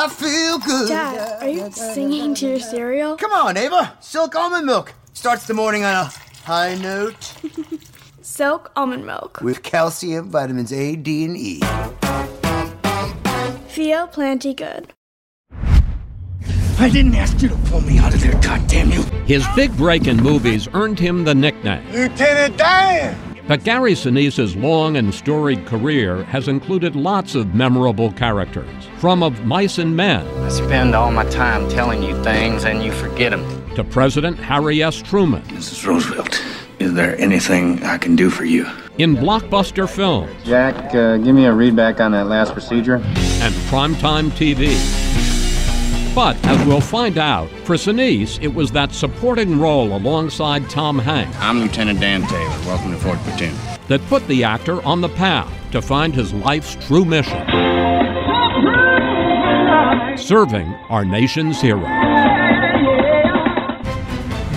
I feel good. Dad, are you singing to your cereal? Come on, Ava. Silk almond milk starts the morning on a high note Silk almond milk. with calcium, vitamins A, D, and E. Feel plenty good. I didn't ask you to pull me out of there, goddamn you. His big break in movies earned him the nickname. Lieutenant Dan! But Gary Sinise's long and storied career has included lots of memorable characters, from Of Mice and Men I spend all my time telling you things and you forget them. to President Harry S. Truman. Mrs. Roosevelt, is there anything I can do for you? In blockbuster films Jack, uh, give me a readback on that last procedure. and primetime TV. But as we'll find out, for Sinise, it was that supporting role alongside Tom Hanks I'm Lieutenant Dan Taylor. Welcome to Fort Platoon. that put the actor on the path to find his life's true mission serving our nation's heroes.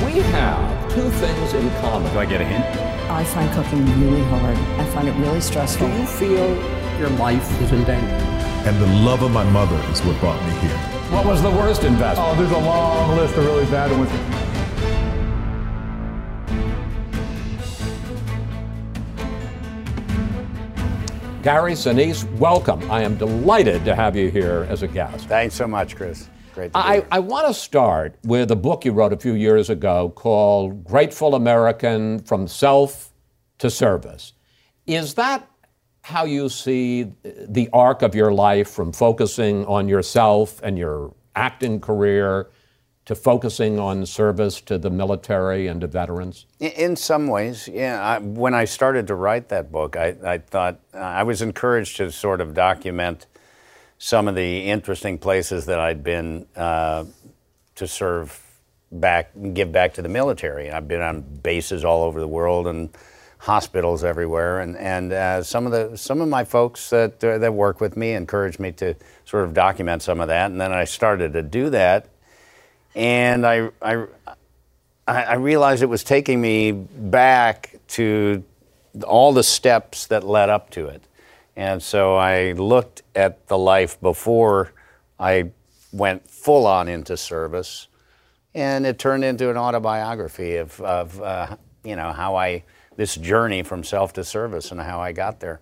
We have two things in common. Do I get a hint? I find cooking really hard. I find it really stressful. Do you feel your life is in danger? And the love of my mother is what brought me here. What was the worst investment? Oh, there's a long list of really bad ones. Gary Sinise, welcome. I am delighted to have you here as a guest. Thanks so much, Chris. Great to be I, here. I want to start with a book you wrote a few years ago called Grateful American From Self to Service. Is that how you see the arc of your life from focusing on yourself and your acting career to focusing on service to the military and to veterans? In- some ways, yeah. I, when I started to write that book, I, I thought uh, I was encouraged to sort of document some of the interesting places that I'd been uh, to serve back, give back to the military. I've been on bases all over the world and hospitals everywhere, and and uh, some of the some of my folks that uh, that work with me encouraged me to sort of document some of that, and then I started to do that, and I I I, realized it was taking me back to all the steps that led up to it. And so I looked at the life before I went full on into service, and it turned into an autobiography of, of uh, you know, how I, this journey from self to service and how I got there.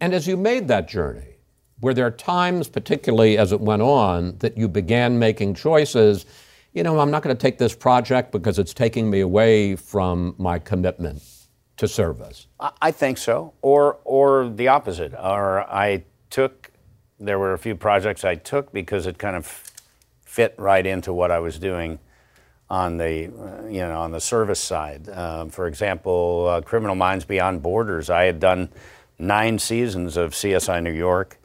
And as you made that journey, were there times, particularly as it went on, that you began making choices? You know, I'm not going to take this project because it's taking me away from my commitment to service. I- I think so, or or the opposite. Or I took. There were a few projects I took because it kind of fit right into what I was doing on the uh, you know on the service side. Um, for example, uh, Criminal Minds Beyond Borders. I had done nine seasons of CSI New York.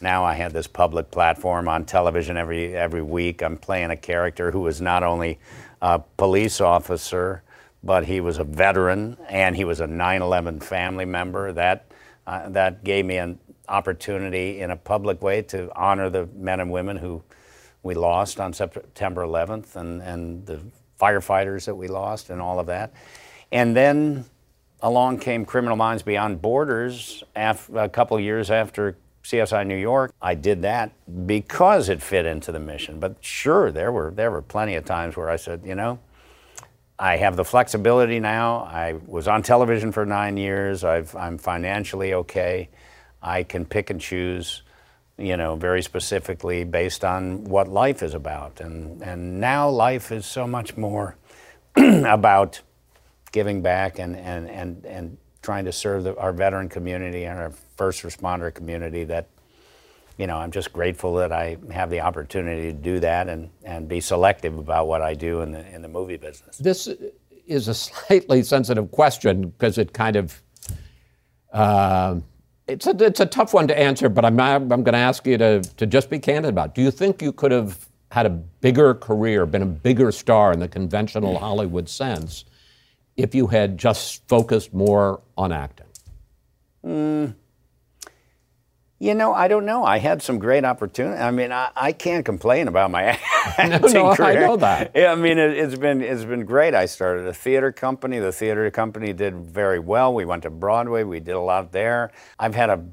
Now I had this public platform on television every every week. I'm playing a character who was not only a police officer, but he was a veteran and he was a 9/11 family member. That uh, that gave me an opportunity in a public way to honor the men and women who we lost on September 11th and, and the firefighters that we lost and all of that. And then along came Criminal Minds Beyond Borders a couple years after CSI New York. I did that because it fit into the mission. But sure, there were there were plenty of times where I said, you know, I have the flexibility now. I was on television for nine years. I've, I'm financially okay. I can pick and choose, you know, very specifically based on what life is about. And, and now life is so much more about giving back and, and, and, and trying to serve the, our veteran community and our first responder community that, you know, I'm just grateful that I have the opportunity to do that and, and be selective about what I do in the, in the movie business. This is a slightly sensitive question because it kind of uh, it's a, it's a tough one to answer, but I'm, I'm going to ask you to, to just be candid about. It. Do you think you could have had a bigger career, been a bigger star in the conventional Hollywood sense, if you had just focused more on acting? Mm, you know, I don't know. I had some great opportunity. I mean, I, I can't complain about my acting no, no, career. I know that. Yeah, I mean, it, has been it's been great. I started a theater company. The theater company did very well. We went to Broadway. We did a lot there. I've had a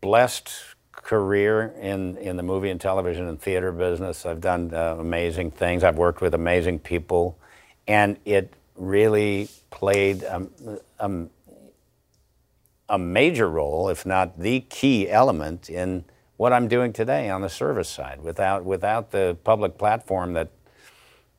blessed career in in the movie and television and theater business. I've done uh, amazing things. I've worked with amazing people, and it really played. Um, um, a major role, if not the key element, in what I'm doing today on the service side. Without, without the public platform that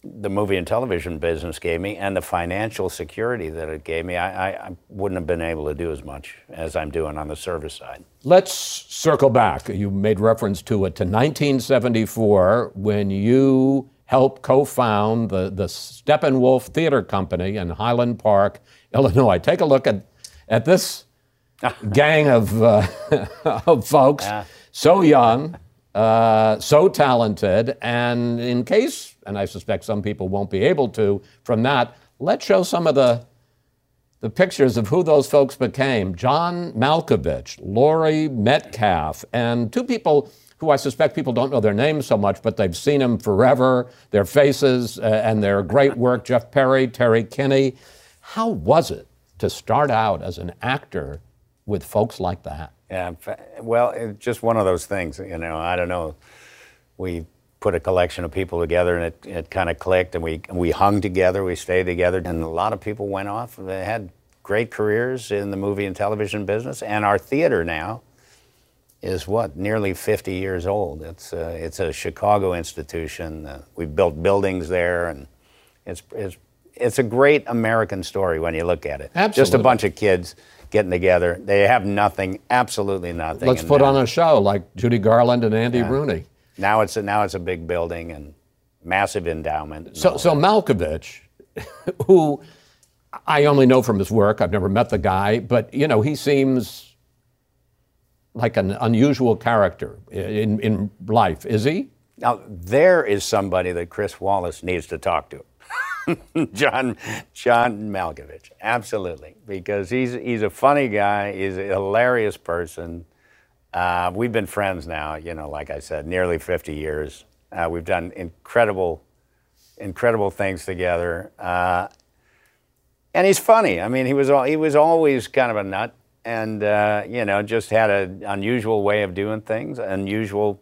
the movie and television business gave me and the financial security that it gave me, I, I, I, wouldn't have been able to do as much as I'm doing on the service side. Let's circle back. You made reference to it to 1974 when you helped co found the, the Steppenwolf Theater Company in Highland Park, Illinois. Take a look at, at this gang of, uh, of folks, yeah. so young, uh, so talented, and in case, and I suspect some people won't be able to, from that, let's show some of the the pictures of who those folks became. John Malkovich, Laurie Metcalf, and two people who I suspect people don't know their names so much, but they've seen them forever, their faces uh, and their great work. Jeff Perry, Terry Kinney. How was it to start out as an actor with folks like that? Yeah, well, it's just one of those things. You know, I don't know. We put a collection of people together, and it, it kind of clicked, and we we hung together, we stayed together, and a lot of people went off. They had great careers in the movie and television business, and our theater now is what nearly 50 years old. It's uh, it's a Chicago institution. Uh, we built buildings there, and it's it's it's a great American story when you look at it. Absolutely. Just a bunch of kids getting together. They have nothing, absolutely nothing. Let's put on a show like Judy Garland and Andy yeah. Rooney. Now it's a, now it's a big building and massive endowment. So so Malkovich, who I only know from his work. I've never met the guy, but you know he seems like an unusual character in in life. Is he? Now there is somebody that Chris Wallace needs to talk to. John John Malkovich, absolutely, because he's he's a funny guy. He's a hilarious person. Uh, we've been friends now, you know, like I said, nearly 50 years. Uh, we've done incredible, incredible things together. Uh, and he's funny. I mean, he was he was always kind of a nut, and uh, you know, just had an unusual way of doing things, unusual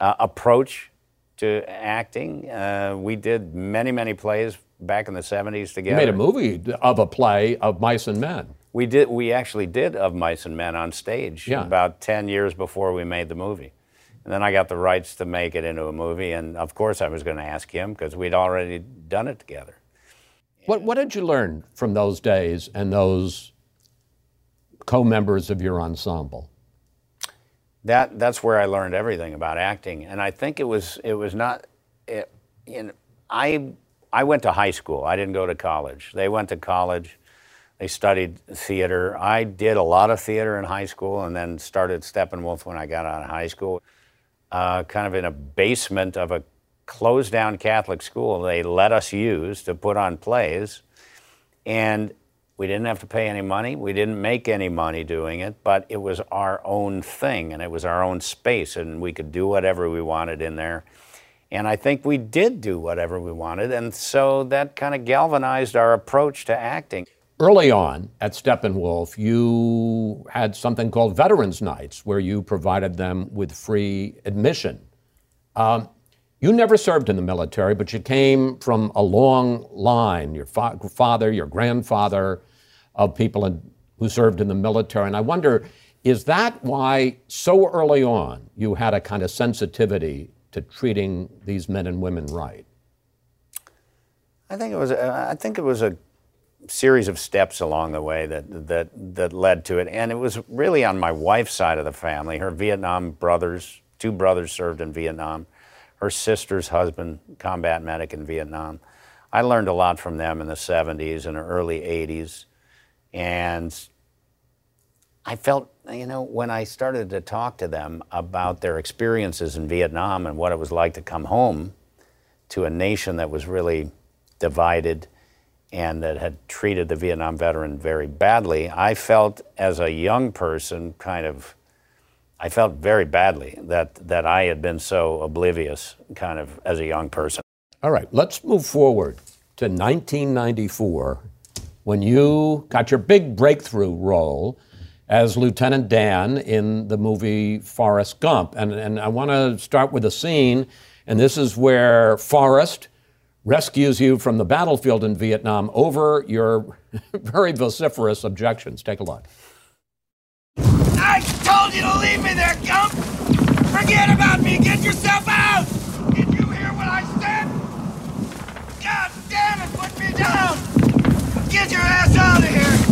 uh, approach to acting. Uh, we did many, many plays back in the 70s together. You made a movie of a play of Mice and Men. We did. We actually did of Mice and Men on stage yeah. about 10 years before we made the movie. And then I got the rights to make it into a movie, and of course I was going to ask him because we'd already done it together. What, what did you learn from those days and those co-members of your ensemble? That that's where I learned everything about acting, and I think it was it was not. It, you know, I I went to high school. I didn't go to college. They went to college. They studied theater. I did a lot of theater in high school and then started Steppenwolf when I got out of high school. Uh, kind of in a basement of a closed down Catholic school they let us use to put on plays. And we didn't have to pay any money. We didn't make any money doing it, but it was our own thing and it was our own space, and we could do whatever we wanted in there. And I think we did do whatever we wanted. And so that kind of galvanized our approach to acting. Early on at Steppenwolf, you had something called Veterans Nights, where you provided them with free admission. Um, you never served in the military, but you came from a long line your fa- father, your grandfather, of people in, who served in the military. And I wonder, is that why so early on you had a kind of sensitivity to treating these men and women right? I think it was. A, I think it was a series of steps along the way that that that led to it, and it was really on my wife's side of the family. Her Vietnam brothers, two brothers, served in Vietnam. Her sister's husband, combat medic in Vietnam. I learned a lot from them in the 70s and early 80s, and I felt, you know, when I started to talk to them about their experiences in Vietnam and what it was like to come home to a nation that was really divided and that had treated the Vietnam veteran very badly, I felt as a young person kind of I felt very badly that that I had been so oblivious kind of as a young person. All right, let's move forward to 1994 when you got your big breakthrough role as Lieutenant Dan in the movie Forrest Gump. And, and I want to start with a scene, and this is where Forrest rescues you from the battlefield in Vietnam over your very vociferous objections. Take a look. I told you to leave me there, Gump! Forget about me! Get yourself out! Did you hear what I said? God damn it, put me down! Get your ass out of here!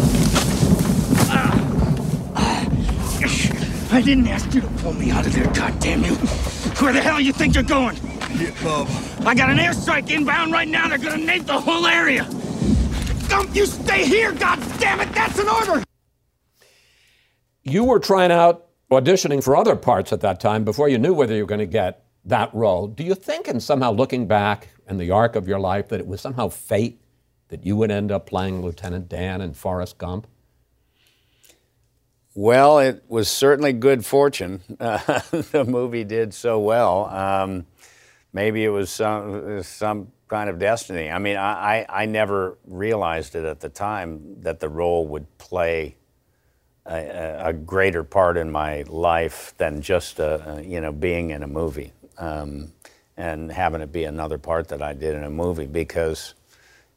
I didn't ask you to pull me out of there, goddamn you! Where the hell you think you're going? Vietnam. I got an airstrike inbound right now. They're gonna nape the whole area. Gump, you stay here, God damn it! That's an order. You were trying out auditioning for other parts at that time before you knew whether you were going to get that role. Do you think, and somehow looking back in the arc of your life, that it was somehow fate that you would end up playing Lieutenant Dan in Forrest Gump? Well, it was certainly good fortune. Uh, the movie did so well. Um, maybe it was some some kind of destiny. I mean, I, I, I never realized it at the time that the role would play a, a greater part in my life than just uh, you know being in a movie um, and having it be another part that I did in a movie. Because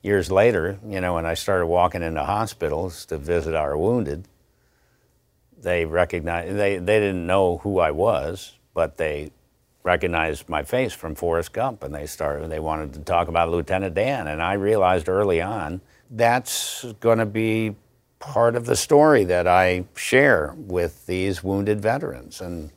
years later, you know, when I started walking into hospitals to visit our wounded, they recognized they they didn't know who I was, but they recognized my face from Forrest Gump, and they started. They wanted to talk about Lieutenant Dan, and I realized early on that's going to be part of the story that I share with these wounded veterans, and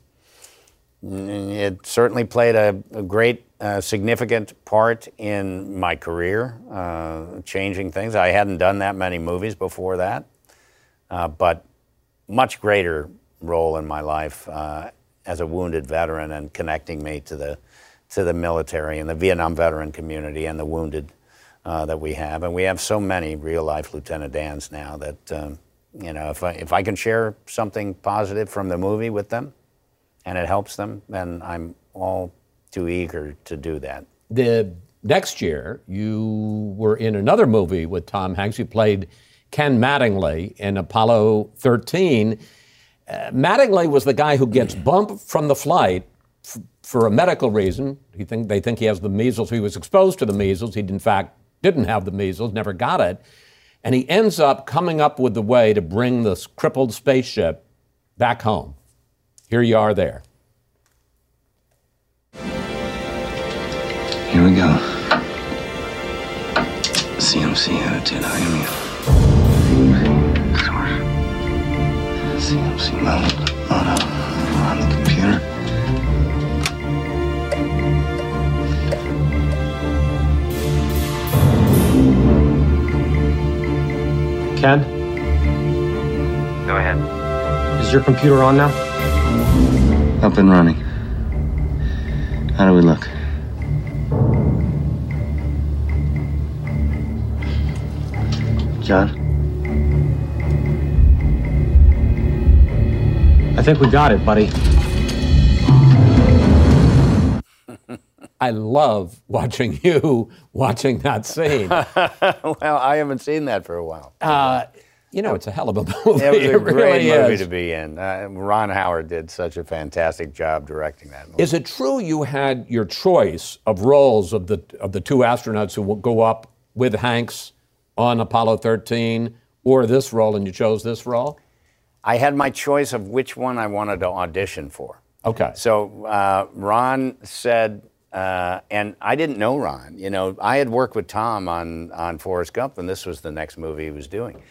it certainly played a, a great, uh, significant part in my career, uh, changing things. I hadn't done that many movies before that, uh, but much greater role in my life uh, as a wounded veteran and connecting me to the to the military and the Vietnam veteran community and the wounded uh, that we have. And we have so many real life Lieutenant Dans now that um, you know if I, if I can share something positive from the movie with them and it helps them, then I'm all too eager to do that. The next year, you were in another movie with Tom Hanks. You played Ken Mattingly in Apollo 13. Uh, Mattingly was the guy who gets bumped from the flight f- for a medical reason. He think, they think he has the measles. He was exposed to the measles. He, in fact, didn't have the measles, never got it. And he ends up coming up with the way to bring this crippled spaceship back home. Here you are there. Here we go. CMC attitude, IMU. CMC mode. Auto. On the computer. Ken, Go ahead. is your computer on now? Up and running. How do we look? John? Think we got it, buddy. I love watching you watching that scene. well, I haven't seen that for a while. Uh, you know, it's a hell of a movie. It was a It great really movie is. to be in. Uh, Ron Howard did such a fantastic job directing that movie. Is it true you had your choice of roles of the of the two astronauts who will go up with Hanks on Apollo 13, or this role, and you chose this role? I had my choice of which one I wanted to audition for. Okay. So uh, Ron said, uh, and I didn't know Ron. You know, I had worked with Tom on on Forrest Gump, and this was the next movie he was doing.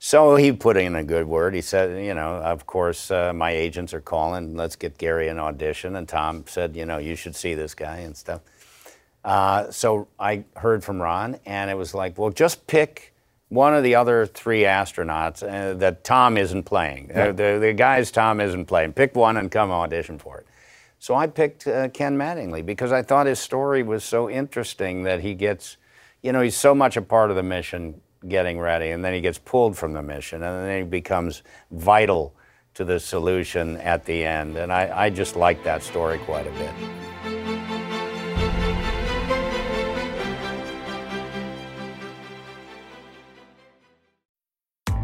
So he put in a good word. He said, you know, of course, uh, my agents are calling. Let's get Gary an audition. And Tom said, you know, you should see this guy and stuff. Uh, so I heard from Ron, and it was like, well, just pick one of the other three astronauts uh, that Tom isn't playing. Uh, the, the guys Tom isn't playing. Pick one and come audition for it. So I picked uh, Ken Mattingly because I thought his story was so interesting that he gets, you know, he's so much a part of the mission getting ready, and then he gets pulled from the mission, and then he becomes vital to the solution at the end. And I, I just like that story quite a bit.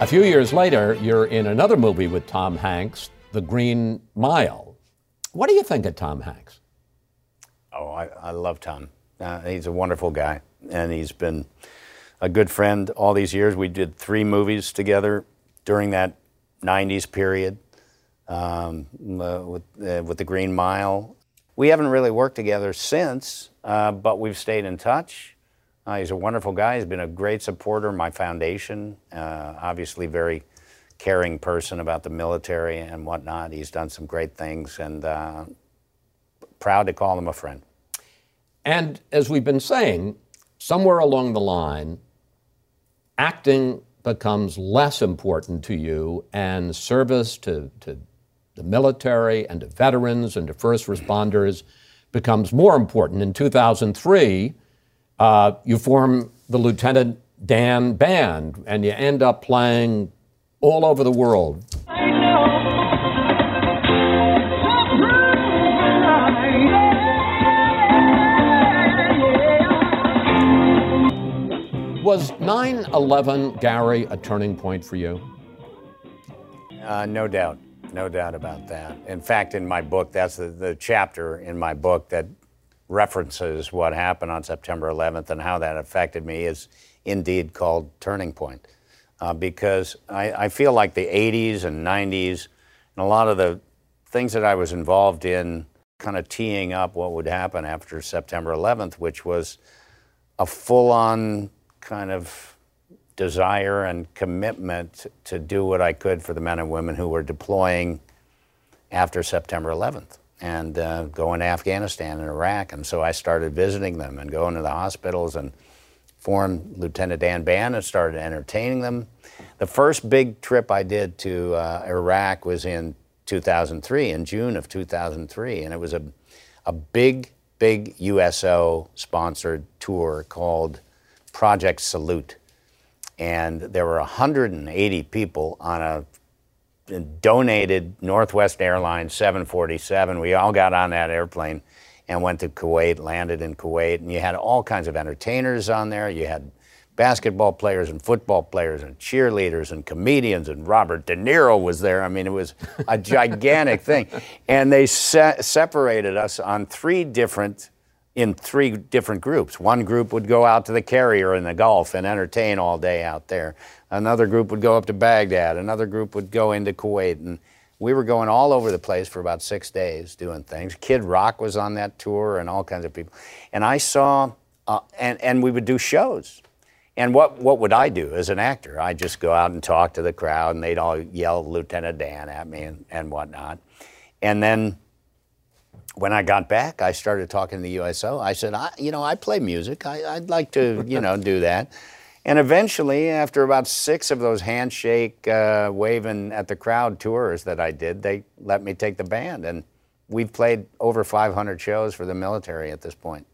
A few years later, you're in another movie with Tom Hanks, The Green Mile. What do you think of Tom Hanks? Oh, I, I love Tom. Uh, he's a wonderful guy, and he's been a good friend all these years. We did three movies together during that 90s period um, uh, with, uh, with The Green Mile. We haven't really worked together since, uh, but we've stayed in touch. Uh, he's a wonderful guy. He's been a great supporter of my foundation. Uh, obviously, very caring person about the military and whatnot. He's done some great things, and uh, proud to call him a friend. And as we've been saying, somewhere along the line, acting becomes less important to you, and service to, to the military and to veterans and to first responders becomes more important. In 2003, uh, you form the Lieutenant Dan Band, and you end up playing all over the world. Was 9 11, Gary, a turning point for you? Uh, no doubt. No doubt about that. In fact, in my book, that's the, the chapter in my book that references what happened on September 11th and how that affected me is indeed called Turning Point. Uh, because I, I, feel like the 80s and 90s and a lot of the things that I was involved in kind of teeing up what would happen after September 11th, which was a full on kind of desire and commitment to do what I could for the men and women who were deploying after September 11th and uh, going to Afghanistan and Iraq. And so I started visiting them and going to the hospitals and formed Lieutenant Dan Band and started entertaining them. The first big trip I did to uh, Iraq was in 2003, in June of 2003, and it was a, a big, big USO sponsored tour called Project Salute. And there were 180 people on a donated Northwest Airlines 747. We all got on that airplane and went to Kuwait, landed in Kuwait, and you had all kinds of entertainers on there. You had basketball players and football players and cheerleaders and comedians, and Robert De Niro was there. I mean, it was a gigantic thing. And they se- separated us on three different in three different groups. One group would go out to the carrier in the Gulf and entertain all day out there. Another group would go up to Baghdad. Another group would go into Kuwait. And we were going all over the place for about six days doing things. Kid Rock was on that tour and all kinds of people. And I saw, uh, and, and we would do shows. And what, what would I do as an actor? I'd just go out and talk to the crowd, and they'd all yell Lieutenant Dan at me and, and whatnot. And then when I got back, I started talking to the USO. I said, I, you know, I play music. I, would like to, you know, do that. And eventually, after about six of those handshake, uh, waving at the crowd tours that I did, they let me take the band. And we've played over 500 shows for the military at this point.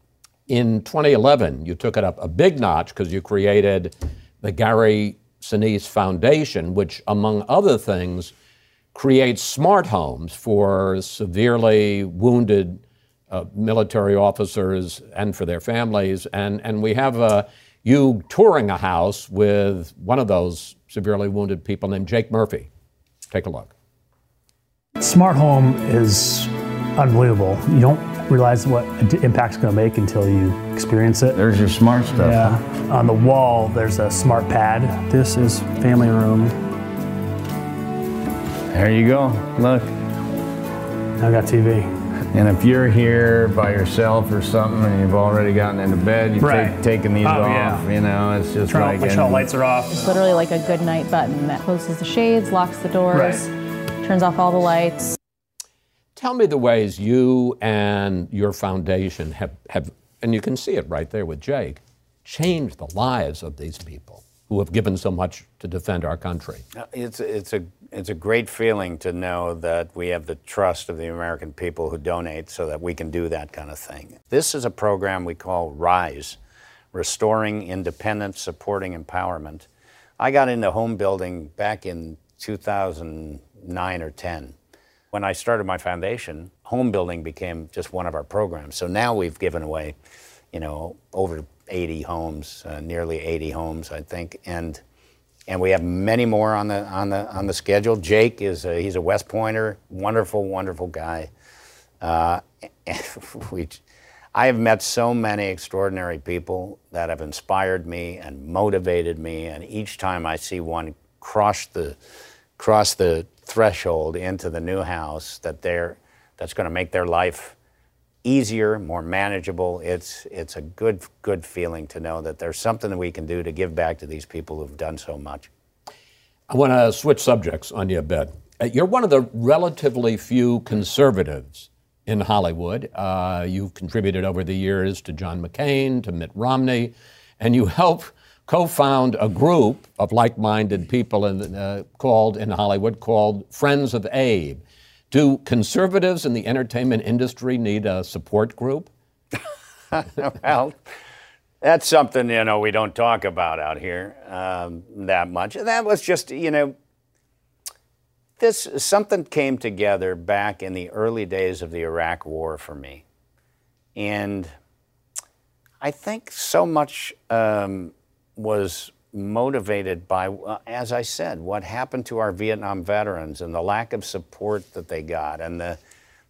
In 2011, you took it up a big notch because you created the Gary Sinise Foundation, which, among other things, creates smart homes for severely wounded uh, military officers and for their families. And, and we have uh, you touring a house with one of those severely wounded people named Jake Murphy. Take a look. Smart home is unbelievable. You don't realize what impact it's going to make until you experience it. There's your smart stuff. Yeah. On the wall, there's a smart pad. This is family room. There you go. Look. I got TV. And if you're here by yourself or something and you've already gotten into bed, you've right. take, taken these oh, off, yeah. you know, it's just Turn like. Off, all lights are off. It's literally like a good night button that closes the shades, locks the doors, right. turns off all the lights. Tell me the ways you and your foundation have, have, and you can see it right there with Jake, changed the lives of these people who have given so much to defend our country. Uh, it's, it's, a, it's a great feeling to know that we have the trust of the American people who donate so that we can do that kind of thing. This is a program we call RISE, Restoring Independence, Supporting Empowerment. I got into home building back in 2009 or 10. When I started my foundation, home building became just one of our programs. So now we've given away, you know, over 80 homes, uh, nearly 80 homes, I think, and and we have many more on the on the on the schedule. Jake is a, he's a West Pointer, wonderful, wonderful guy. Uh, we, I have met so many extraordinary people that have inspired me and motivated me, and each time I see one cross the cross the threshold into the new house that they're that's going to make their life easier, more manageable. It's, it's a good, good feeling to know that there's something that we can do to give back to these people who've done so much. I want to switch subjects on you a bit. Uh, you're one of the relatively few conservatives in Hollywood. Uh, you've contributed over the years to John McCain, to Mitt Romney, and you help co-found a group of like-minded people in, uh, called in Hollywood called Friends of Abe. Do conservatives in the entertainment industry need a support group? well, that's something you know we don't talk about out here um, that much. That was just you know this something came together back in the early days of the Iraq War for me, and I think so much um, was motivated by, uh, as I said, what happened to our Vietnam veterans and the lack of support that they got and the,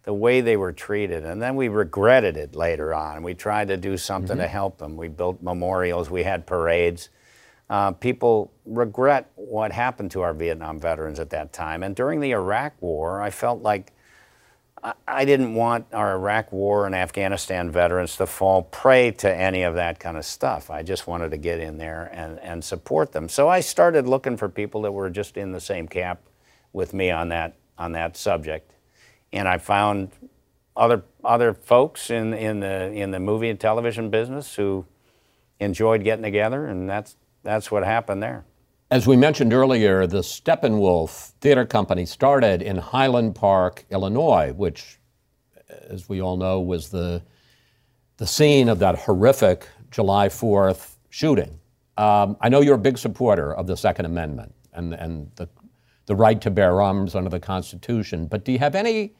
the way they were treated. And then we regretted it later on. We tried to do something mm-hmm. to help them. We built memorials, we had parades. Uh, people regret what happened to our Vietnam veterans at that time. And during the Iraq War, I felt like I didn't want our Iraq War and Afghanistan veterans to fall prey to any of that kind of stuff. I just wanted to get in there and, and support them. So I started looking for people that were just in the same camp with me on that on that subject. And I found other other folks in, in the in the movie and television business who enjoyed getting together and that's that's what happened there. As we mentioned earlier, the Steppenwolf Theater Company started in Highland Park, Illinois, which, as we all know, was the, the scene of that horrific July 4th shooting. Um, I know you're a big supporter of the Second Amendment and, and the, the right to bear arms under the Constitution, but do you have any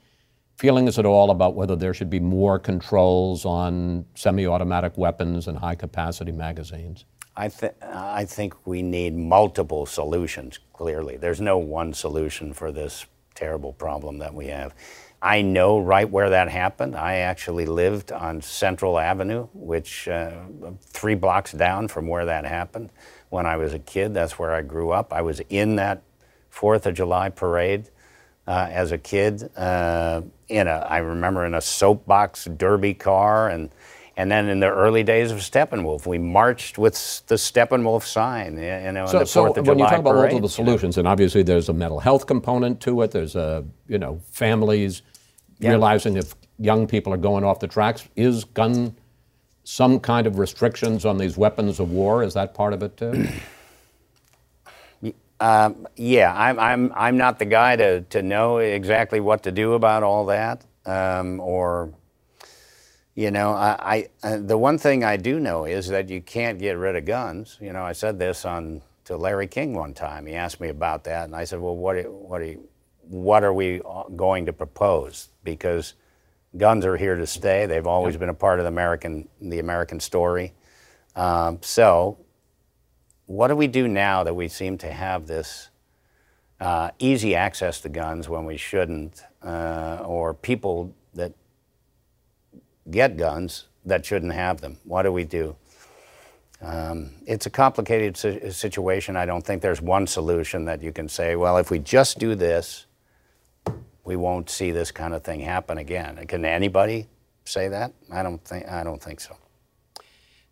feelings at all about whether there should be more controls on semi automatic weapons and high capacity magazines? I, th- I think we need multiple solutions, clearly. There's no one solution for this terrible problem that we have. I know right where that happened. I actually lived on Central Avenue, which uh, three blocks down from where that happened when I was a kid. That's where I grew up. I was in that Fourth of July parade uh, as a kid. Uh, in a, I remember in a soapbox derby car and and then in the early days of Steppenwolf, we marched with the Steppenwolf sign, you know, so, the 4th so of July when you talk about parade, multiple solutions, and obviously there's a mental health component to it, there's a, you know, families yeah. realizing if young people are going off the tracks, is gun some kind of restrictions on these weapons of war? Is that part of it too? Um, yeah, I'm, I'm, I'm not the guy to, to know exactly what to do about all that um, or you know, I, I uh, the one thing I do know is that you can't get rid of guns. You know, I said this on to Larry King one time. He asked me about that, and I said, "Well, what what are what are we going to propose? Because guns are here to stay. They've always yep. been a part of the American the American story. Um, so, what do we do now that we seem to have this uh, easy access to guns when we shouldn't, uh, or people that get guns that shouldn't have them? What do we do? Um, it's a complicated si- situation. I don't think there's one solution that you can say, well, if we just do this, we won't see this kind of thing happen again. Can anybody say that? I don't think, I don't think so.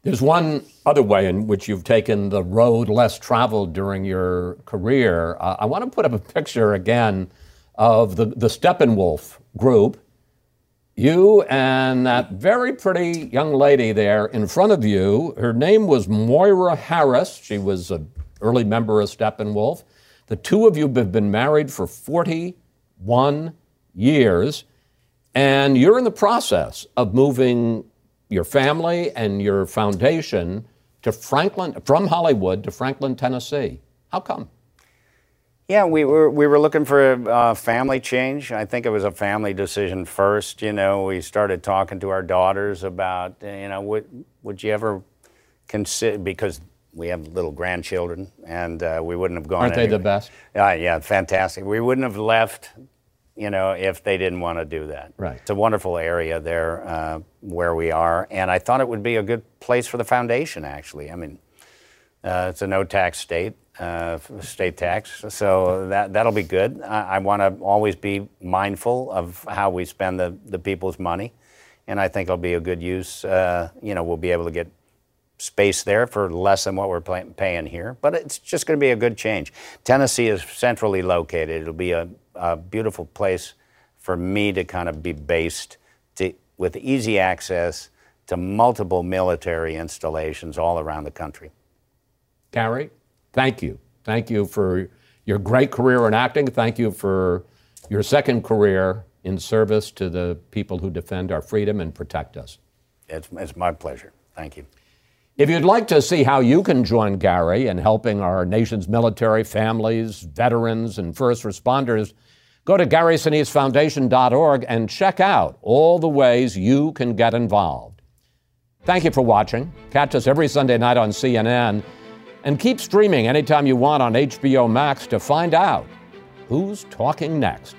There's one other way in which you've taken the road less traveled during your career. Uh, I want to put up a picture again of the, the Steppenwolf group you and that very pretty young lady there in front of you, her name was Moira Harris. She was an early member of Steppenwolf. The two of you have been married for 41 years, and you're in the process of moving your family and your foundation to Franklin, from Hollywood to Franklin, Tennessee. How come? Yeah, we were we were looking for a uh, family change. I think it was a family decision first. You know, we started talking to our daughters about you know would would you ever consider because we have little grandchildren and uh, we wouldn't have gone. Aren't they the best? Uh, yeah, fantastic. We wouldn't have left, you know, if they didn't want to do that. Right. It's a wonderful area there uh, where we are, and I thought it would be a good place for the foundation. Actually, I mean, uh, it's a no tax state uh, state tax. So that, that'll be good. I, I want to always be mindful of how we spend the, the people's money. And I think it'll be a good use. Uh, you know, we'll be able to get space there for less than what we're pay- paying here. But it's just going to be a good change. Tennessee is centrally located. It'll be a, a beautiful place for me to kind of be based to, with easy access to multiple military installations all around the country. Gary? Thank you. Thank you for your great career in acting. Thank you for your second career in service to the people who defend our freedom and protect us. It's, it's my pleasure. Thank you. If you'd like to see how you can join Gary in helping our nation's military, families, veterans, and first responders, go to GarySiniseFoundation.org and check out all the ways you can get involved. Thank you for watching. Catch us every Sunday night on CNN. And keep streaming anytime you want on HBO Max to find out who's talking next.